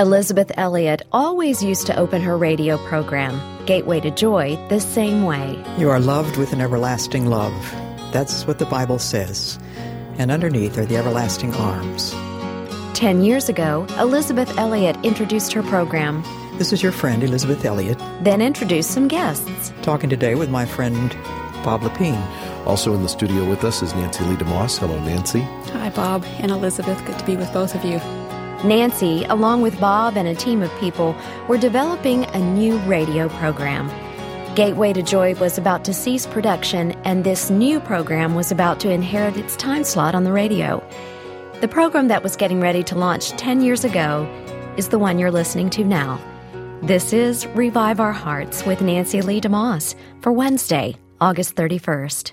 Elisabeth Elliot always used to open her radio program, Gateway to Joy, the same way. You are loved with an everlasting love. That's what the Bible says. And underneath are the everlasting arms. Ten years ago, Elisabeth Elliot introduced her program. This is your friend, Elisabeth Elliot. Then introduced some guests. Talking today with my friend, Bob Lepine. Also in the studio with us is Nancy Lee DeMoss. Hello, Nancy. Hi, Bob and Elisabeth. Good to be with both of you. Nancy, along with Bob and a team of people, were developing a new radio program. Gateway to Joy was about to cease production, and this new program was about to inherit its time slot on the radio. The program that was getting ready to launch 10 years ago is the one you're listening to now. This is Revive Our Hearts with Nancy Lee DeMoss for Wednesday, August 31st.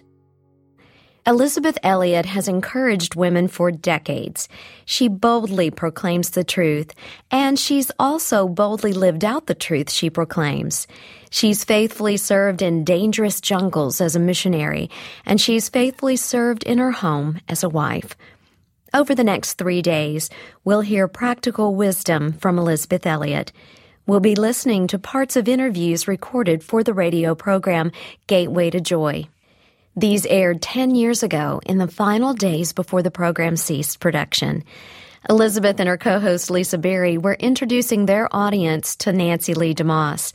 Elisabeth Elliot has encouraged women for decades. She boldly proclaims the truth, and she's also boldly lived out the truth she proclaims. She's faithfully served in dangerous jungles as a missionary, and she's faithfully served in her home as a wife. Over the next three days, we'll hear practical wisdom from Elisabeth Elliot. We'll be listening to parts of interviews recorded for the radio program Gateway to Joy. These aired 10 years ago in the final days before the program ceased production. Elisabeth and her co host Lisa Berry were introducing their audience to Nancy Lee DeMoss.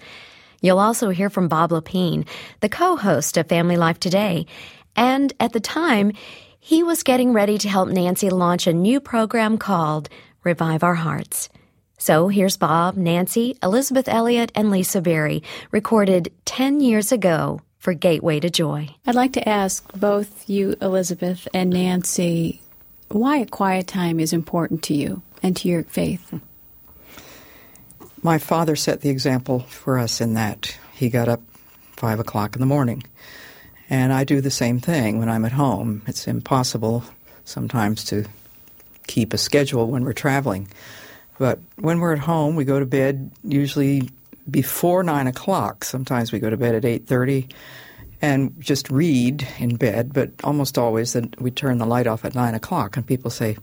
You'll also hear from Bob Lepine, the co host of Family Life Today. And at the time, he was getting ready to help Nancy launch a new program called Revive Our Hearts. So here's Bob, Nancy, Elisabeth Elliot, and Lisa Berry, recorded 10 years ago for Gateway to Joy. I'd like to ask both you, Elisabeth, and Nancy, why a quiet time is important to you and to your faith. My father set the example for us in that he got up five o'clock in the morning. And I do the same thing when I'm at home. It's impossible sometimes to keep a schedule when we're traveling. But when we're at home, we go to bed usually before nine o'clock. Sometimes we go to bed at eight thirty and just read in bed. But almost always, that we turn the light off at nine o'clock, and people say,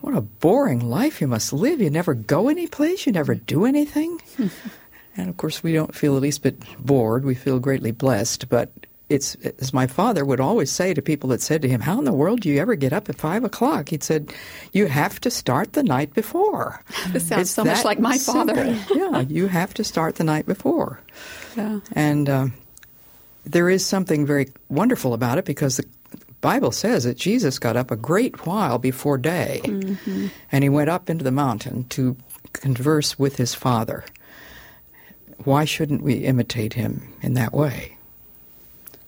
"What a boring life you must live! You never go any place. You never do anything." and of course, we don't feel the least bit bored. We feel greatly blessed, but it's as my father would always say to people that said to him, "How in the world do you ever get up at five o'clock?" He'd said, "You have to start the night before." This sounds It's so much like my father. yeah, you have to start the night before, Yeah. and uh, there is something very wonderful about it because the Bible says that Jesus got up a great while before day, Mm-hmm. and he went up into the mountain to converse with his Father. Why shouldn't we imitate him in that way?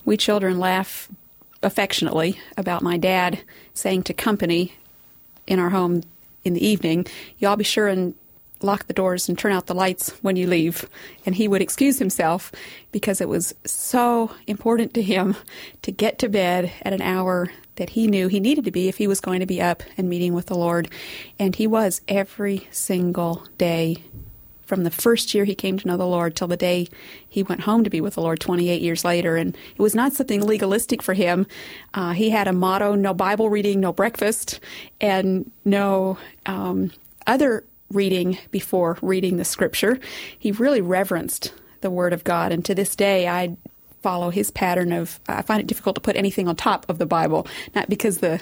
We children laugh affectionately about my dad saying to company in our home in the evening, Y'all be sure and lock the doors and turn out the lights when you leave. And he would excuse himself because it was so important to him to get to bed at an hour that he knew he needed to be if he was going to be up and meeting with the Lord. And he was every single day from the first year he came to know the Lord till the day he went home to be with the Lord 28 years later. And it was not something legalistic for him. Uh, he had a motto no Bible reading, no breakfast, and no um, other reading before reading the scripture. He really reverenced the Word of God. And to this day, I follow his pattern of, I find it difficult to put anything on top of the Bible, not because the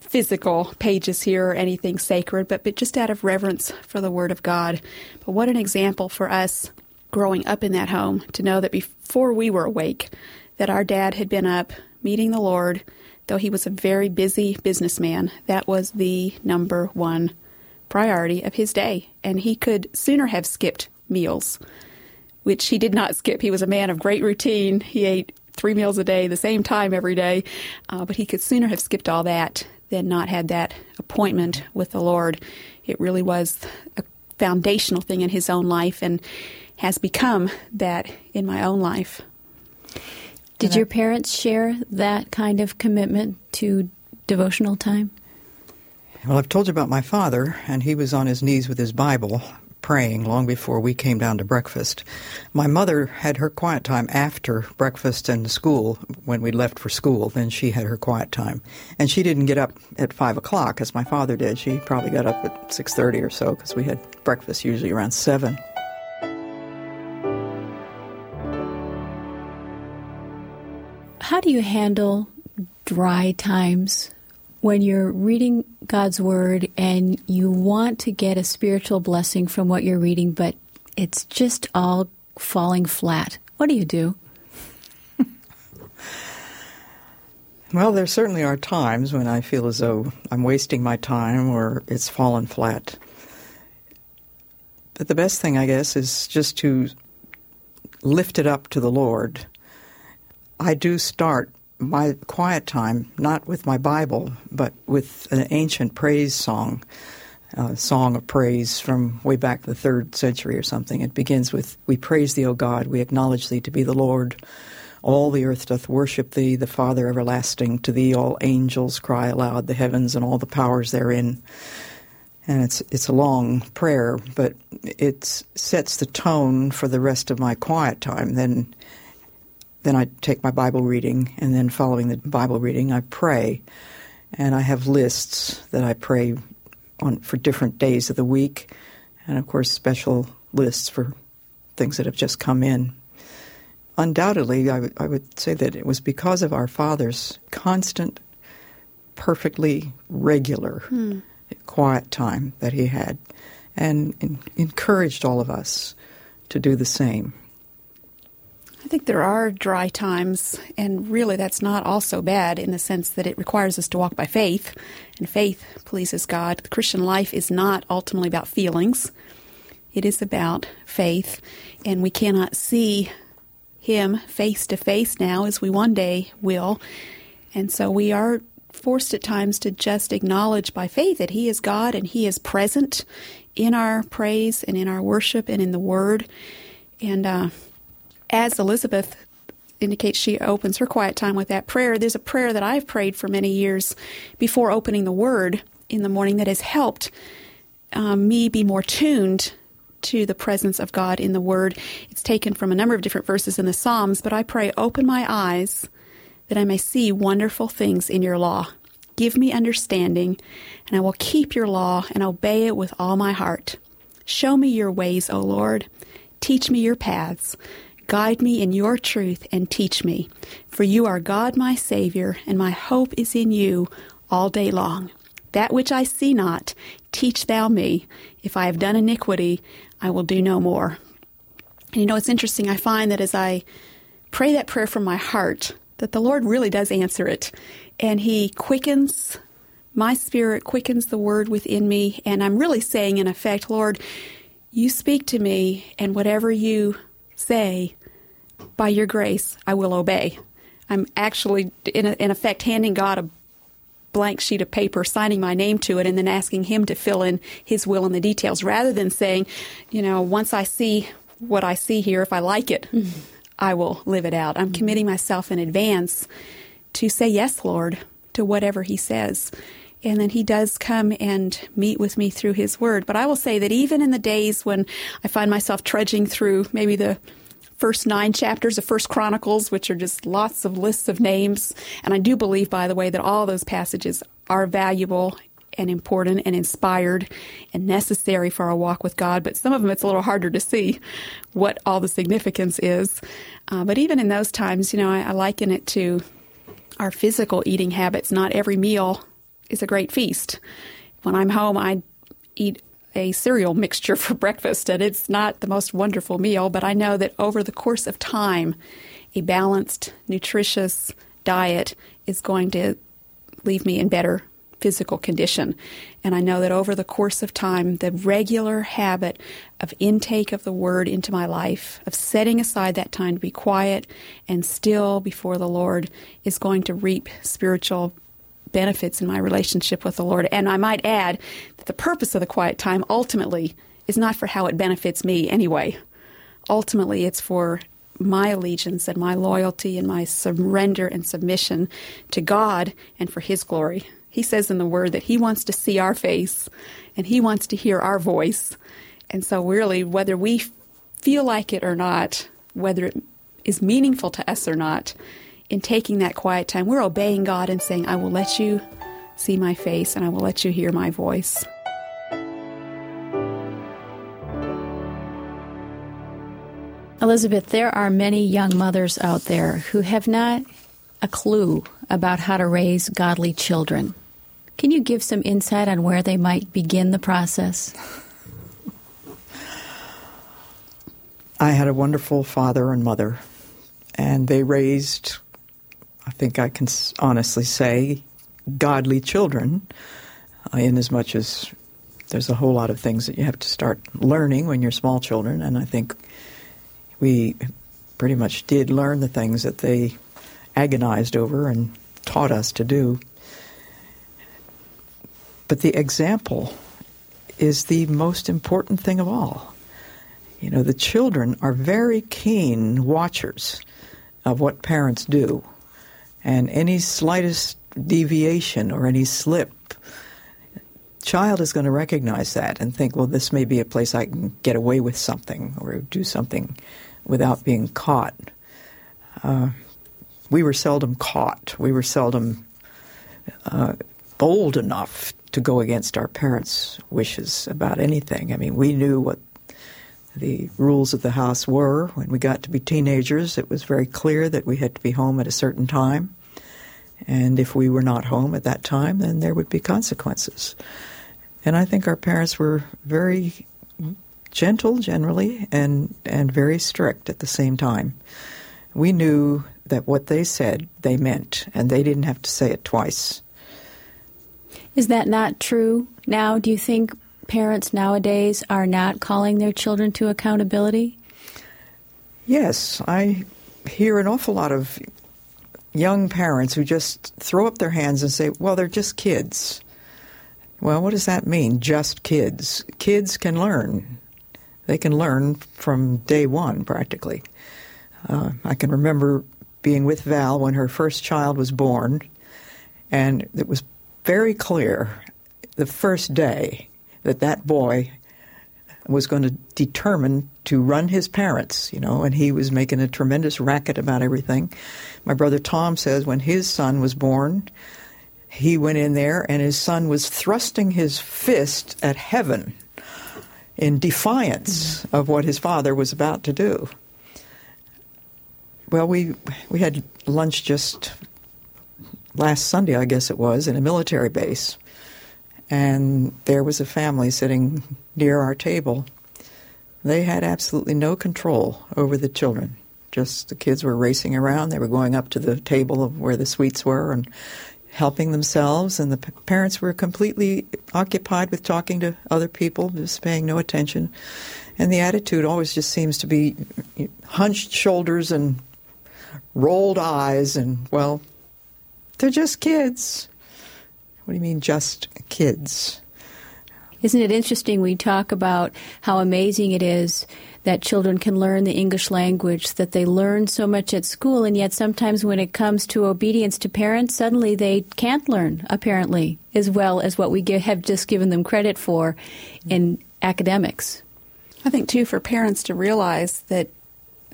physical pages here or anything sacred, but, but just out of reverence for the Word of God. But what an example for us growing up in that home to know that before we were awake, that our dad had been up meeting the Lord, though he was a very busy businessman. That was the number one priority of his day. And he could sooner have skipped meals, which he did not skip. He was a man of great routine. He ate three meals a day, the same time every day, uh, but he could sooner have skipped all that than not had that appointment with the Lord. It really was a foundational thing in his own life, and has become that in my own life. Did your parents share that kind of commitment to devotional time? Well, I've told you about my father, and he was on his knees with his Bible praying long before we came down to breakfast. My mother had her quiet time after breakfast and school when we left for school. Then she had her quiet time, and she didn't get up at five o'clock as my father did. She probably got up at six thirty or so because we had breakfast usually around seven. How do you handle dry times when you're reading God's Word and you want to get a spiritual blessing from what you're reading, but it's just all falling flat? What do you do? well, there certainly are times when I feel as though I'm wasting my time or it's fallen flat. But the best thing, I guess, is just to lift it up to the Lord. I do start my quiet time, not with my Bible, but with an ancient praise song, a song of praise from way back the third century or something. It begins with, We praise thee, O God, we acknowledge thee to be the Lord. All the earth doth worship thee, the Father everlasting. To thee all angels cry aloud, the heavens and all the powers therein. And it's it's a long prayer, but it sets the tone for the rest of my quiet time. Then then I take my Bible reading, and then following the Bible reading, I pray. And I have lists that I pray on for different days of the week, and of course, special lists for things that have just come in. Undoubtedly, I, w- I would say that it was because of our Father's constant, perfectly regular, hmm. quiet time that He had, and in- encouraged all of us to do the same. I think there are dry times, and really that's not all so bad in the sense that it requires us to walk by faith, and faith pleases God. The Christian life is not ultimately about feelings, it is about faith, and we cannot see Him face to face now as we one day will. And so we are forced at times to just acknowledge by faith that He is God and He is present in our praise and in our worship and in the Word. And uh, as Elisabeth indicates she opens her quiet time with that prayer, there's a prayer that I've prayed for many years before opening the Word in the morning that has helped um, me be more tuned to the presence of God in the Word. It's taken from a number of different verses in the Psalms, but I pray, open my eyes that I may see wonderful things in your law. Give me understanding, and I will keep your law and obey it with all my heart. Show me your ways, O Lord. Teach me your paths. Guide me in your truth and teach me. For you are God my Savior, and my hope is in you all day long. That which I see not, teach thou me. If I have done iniquity, I will do no more. And you know, it's interesting. I find that as I pray that prayer from my heart, that the Lord really does answer it. And He quickens my spirit, quickens the word within me. And I'm really saying, in effect, Lord, you speak to me, and whatever you say, by your grace, I will obey. I'm actually, in, a, in effect, handing God a blank sheet of paper, signing my name to it, and then asking Him to fill in His will and the details, rather than saying, you know, once I see what I see here, if I like it, mm-hmm. I will live it out. I'm mm-hmm. committing myself in advance to say yes, Lord, to whatever He says. And then he does come and meet with me through his word. But I will say that even in the days when I find myself trudging through maybe the first nine chapters of First Chronicles, which are just lots of lists of names. And I do believe, by the way, that all those passages are valuable and important and inspired and necessary for our walk with God. But some of them, it's a little harder to see what all the significance is. Uh, but even in those times, you know, I, I liken it to our physical eating habits. Not every meal is a great feast. When I'm home, I eat a cereal mixture for breakfast, and it's not the most wonderful meal, but I know that over the course of time, a balanced, nutritious diet is going to leave me in better physical condition. And I know that over the course of time, the regular habit of intake of the Word into my life, of setting aside that time to be quiet and still before the Lord, is going to reap spiritual benefits in my relationship with the Lord. And I might add that the purpose of the quiet time ultimately is not for how it benefits me anyway. ultimately it's for my allegiance and my loyalty and my surrender and submission to God and for His glory. He says in the Word that He wants to see our face and He wants to hear our voice. And so, really, whether we feel like it or not, whether it is meaningful to us or not, in taking that quiet time, we're obeying God and saying, I will let you see my face and I will let you hear my voice. Elisabeth, there are many young mothers out there who have not a clue about how to raise godly children. Can you give some insight on where they might begin the process? I had a wonderful father and mother, and they raised, I think I can honestly say, godly children, uh, in as much as there's a whole lot of things that you have to start learning when you're small children, and I think we pretty much did learn the things that they agonized over and taught us to do. But the example is the most important thing of all. You know, the children are very keen watchers of what parents do. And any slightest deviation or any slip, child is going to recognize that and think, well, this may be a place I can get away with something or do something without being caught. Uh, we were seldom caught. We were seldom uh, bold enough to go against our parents' wishes about anything. I mean, we knew what the rules of the house were. When we got to be teenagers, it was very clear that we had to be home at a certain time. And if we were not home at that time, then there would be consequences. And I think our parents were very gentle generally and, and very strict at the same time. We knew that what they said, they meant, and they didn't have to say it twice. Is that not true now? Do you think parents nowadays are not calling their children to accountability? Yes, I hear an awful lot of young parents who just throw up their hands and say, well, they're just kids. Well, what does that mean, just kids? Kids can learn. They can learn from day one, practically. Uh, I can remember being with Val when her first child was born, and it was very clear the first day that that boy was going to determine to run his parents, you know, and he was making a tremendous racket about everything. My brother Tom says when his son was born, he went in there and his son was thrusting his fist at heaven in defiance of what his father was about to do. Well, we we had lunch just last Sunday, I guess it was, in a military base, and there was a family sitting near our table. They had absolutely no control over the children. Just the kids were racing around. They were going up to the table of where the sweets were and helping themselves, and the parents were completely occupied with talking to other people, just paying no attention. And the attitude always just seems to be hunched shoulders and rolled eyes, and, well, they're just kids. What do you mean, just kids? Isn't it interesting? We talk about how amazing it is that children can learn the English language, that they learn so much at school, and yet sometimes when it comes to obedience to parents, suddenly they can't learn, apparently, as well as what we give, have just given them credit for in academics. I think, too, for parents to realize that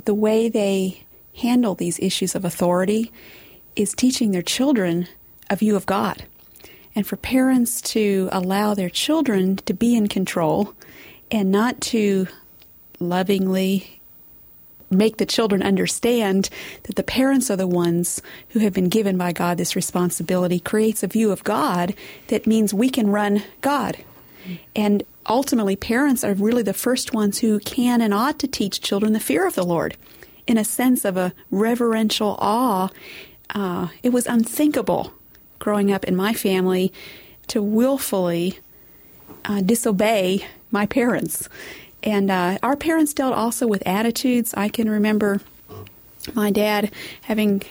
the way they handle these issues of authority is teaching their children a view of God. And for parents to allow their children to be in control and not to lovingly make the children understand that the parents are the ones who have been given by God this responsibility creates a view of God that means we can run God. And ultimately, parents are really the first ones who can and ought to teach children the fear of the Lord in a sense of a reverential awe. Uh, it was unthinkable growing up in my family to willfully uh, disobey my parents. And uh, our parents dealt also with attitudes. I can remember my dad having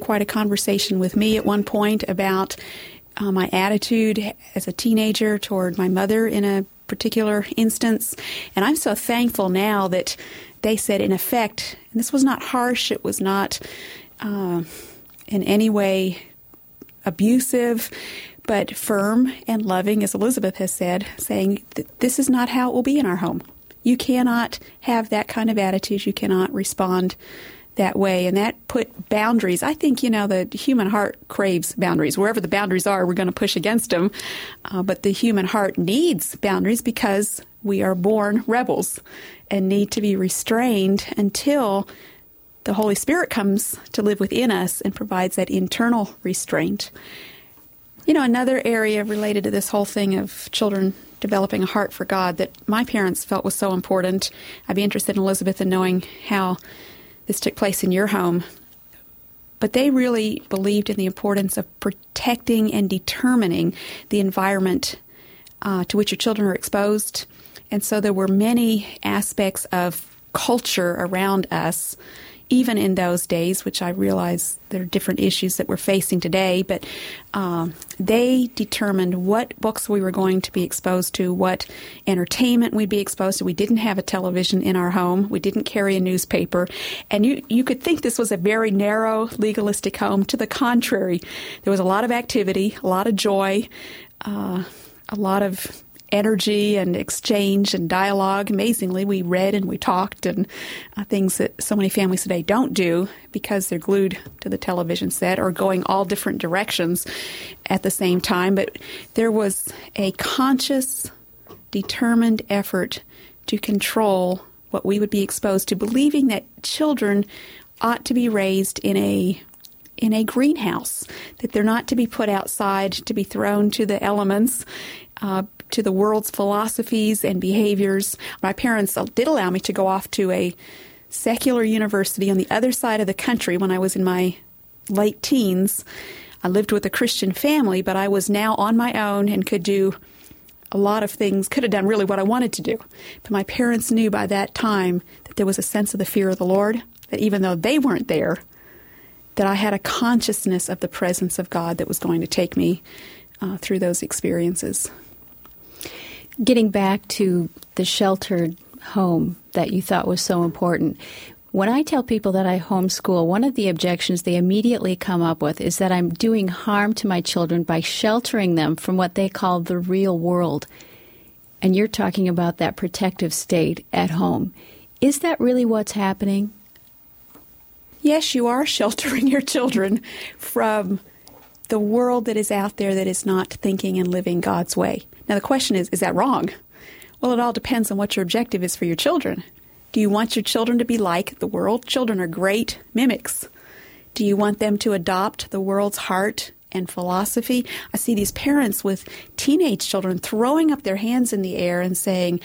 quite a conversation with me at one point about uh, my attitude as a teenager toward my mother in a particular instance. And I'm so thankful now that they said, in effect, and this was not harsh, it was not uh, in any way abusive, but firm and loving, as Elisabeth has said, saying this is not how it will be in our home. You cannot have that kind of attitude. You cannot respond that way. And that put boundaries. I think, you know, the human heart craves boundaries. Wherever the boundaries are, we're going to push against them. Uh, but the human heart needs boundaries because we are born rebels and need to be restrained until the Holy Spirit comes to live within us and provides that internal restraint. You know, another area related to this whole thing of children developing a heart for God that my parents felt was so important. I'd be interested in Elisabeth in knowing how this took place in your home. But they really believed in the importance of protecting and determining the environment uh, to which your children are exposed. And so there were many aspects of culture around us even in those days, which I realize there are different issues that we're facing today, but um, they determined what books we were going to be exposed to, what entertainment we'd be exposed to. We didn't have a television in our home. We didn't carry a newspaper. And you, you could think this was a very narrow, legalistic home. To the contrary, there was a lot of activity, a lot of joy, uh, a lot of energy and exchange and dialogue. Amazingly, we read and we talked and uh, things that so many families today don't do because they're glued to the television set or going all different directions at the same time. But there was a conscious, determined effort to control what we would be exposed to, believing that children ought to be raised in a in a greenhouse, that they're not to be put outside to be thrown to the elements, uh, to the world's philosophies and behaviors. My parents did allow me to go off to a secular university on the other side of the country when I was in my late teens. I lived with a Christian family, but I was now on my own and could do a lot of things, could have done really what I wanted to do. But my parents knew by that time that there was a sense of the fear of the Lord, that even though they weren't there, that I had a consciousness of the presence of God that was going to take me uh, through those experiences getting back to the sheltered home that you thought was so important. When I tell people that I homeschool, one of the objections they immediately come up with is that I'm doing harm to my children by sheltering them from what they call the real world. And you're talking about that protective state at home. Is that really what's happening? Yes, you are sheltering your children from the world that is out there that is not thinking and living God's way. Now, the question is, is that wrong? Well, it all depends on what your objective is for your children. Do you want your children to be like the world? Children are great mimics. Do you want them to adopt the world's heart and philosophy? I see these parents with teenage children throwing up their hands in the air and saying,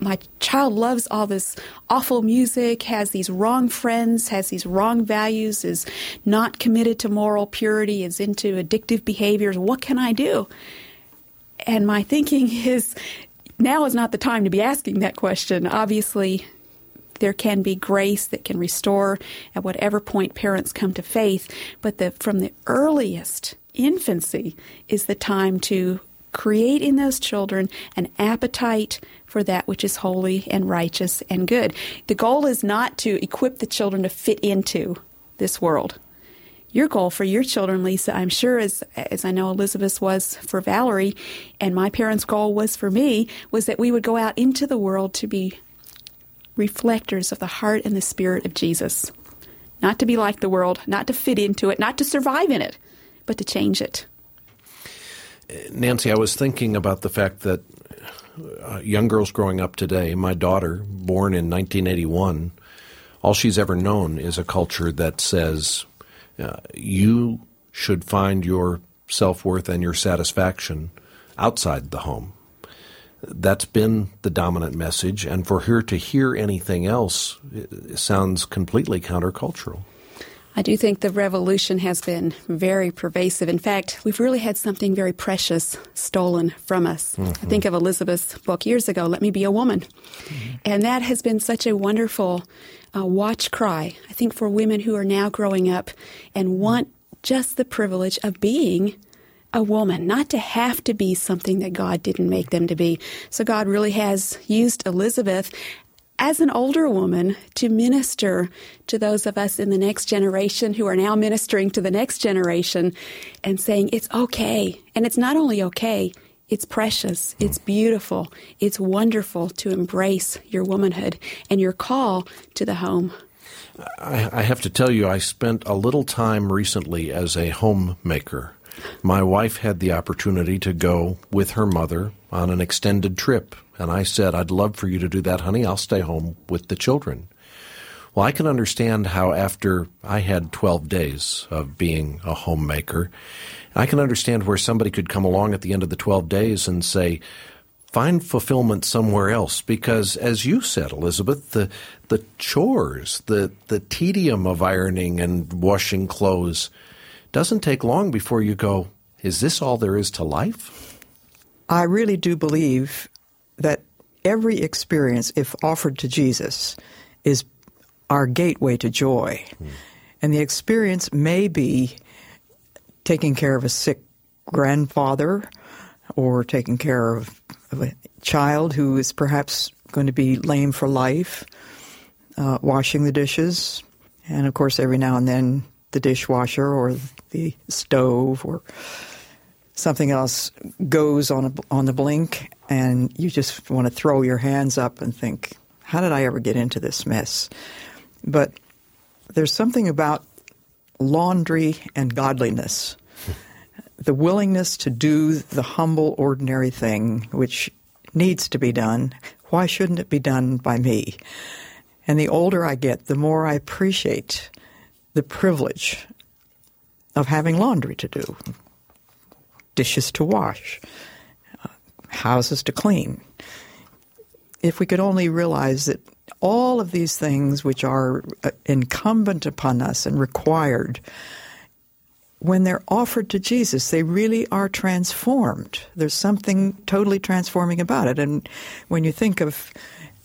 my child loves all this awful music, has these wrong friends, has these wrong values, is not committed to moral purity, is into addictive behaviors. What can I do? And my thinking is now is not the time to be asking that question. Obviously, there can be grace that can restore at whatever point parents come to faith, but the, from the earliest infancy is the time to create in those children an appetite for that which is holy and righteous and good. The goal is not to equip the children to fit into this world your goal for your children, Lisa, I'm sure, as as I know Elisabeth was for Valerie, and my parents' goal was for me, was that we would go out into the world to be reflectors of the heart and the spirit of Jesus. Not to be like the world, not to fit into it, not to survive in it, but to change it. Nancy, I was thinking about the fact that uh, young girls growing up today, my daughter, born in 1981, all she's ever known is a culture that says uh, you should find your self worth and your satisfaction outside the home. That's been the dominant message, and for her to hear anything else sounds completely countercultural. I do think the revolution has been very pervasive. In fact, we've really had something very precious stolen from us. Mm-hmm. I think of Elisabeth's book years ago, Let Me Be a Woman. Mm-hmm. And that has been such a wonderful uh, watch cry, I think, for women who are now growing up and want just the privilege of being a woman, not to have to be something that God didn't make them to be. So God really has used Elisabeth as an older woman to minister to those of us in the next generation who are now ministering to the next generation and saying it's okay. And it's not only okay, it's precious, it's beautiful, it's wonderful to embrace your womanhood and your call to the home. I, have to tell you, I spent a little time recently as a homemaker. My wife had the opportunity to go with her mother on an extended trip, and I said, I'd love for you to do that, honey. I'll stay home with the children. Well, I can understand how after I had 12 days of being a homemaker, I can understand where somebody could come along at the end of the 12 days and say, find fulfillment somewhere else because as you said elisabeth the the chores the the tedium of ironing and washing clothes doesn't take long before you go is this all there is to life i really do believe that every experience if offered to jesus is our gateway to joy hmm. and the experience may be taking care of a sick grandfather or taking care of of a child who is perhaps going to be lame for life, uh, washing the dishes, and of course, every now and then the dishwasher or the stove or something else goes on a, on the blink, and you just want to throw your hands up and think, "How did I ever get into this mess?" But there's something about laundry and godliness the willingness to do the humble, ordinary thing, which needs to be done, why shouldn't it be done by me? And the older I get, the more I appreciate the privilege of having laundry to do, dishes to wash, houses to clean. If we could only realize that all of these things which are uh, incumbent upon us and required when they're offered to Jesus, they really are transformed. There's something totally transforming about it. And when you think of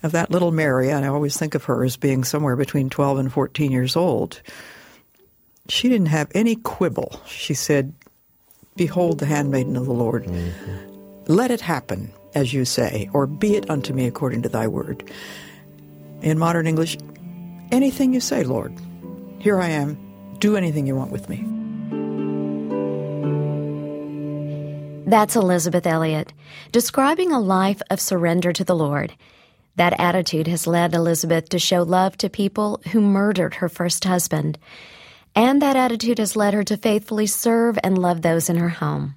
of that little Mary, and I always think of her as being somewhere between 12 and 14 years old, she didn't have any quibble. She said, Behold the handmaiden of the Lord. Mm-hmm. Let it happen, as you say, or be it unto me according to thy word. In modern English, anything you say, Lord. Here I am. Do anything you want with me. That's Elisabeth Elliot, describing a life of surrender to the Lord. That attitude has led Elisabeth to show love to people who murdered her first husband. And that attitude has led her to faithfully serve and love those in her home.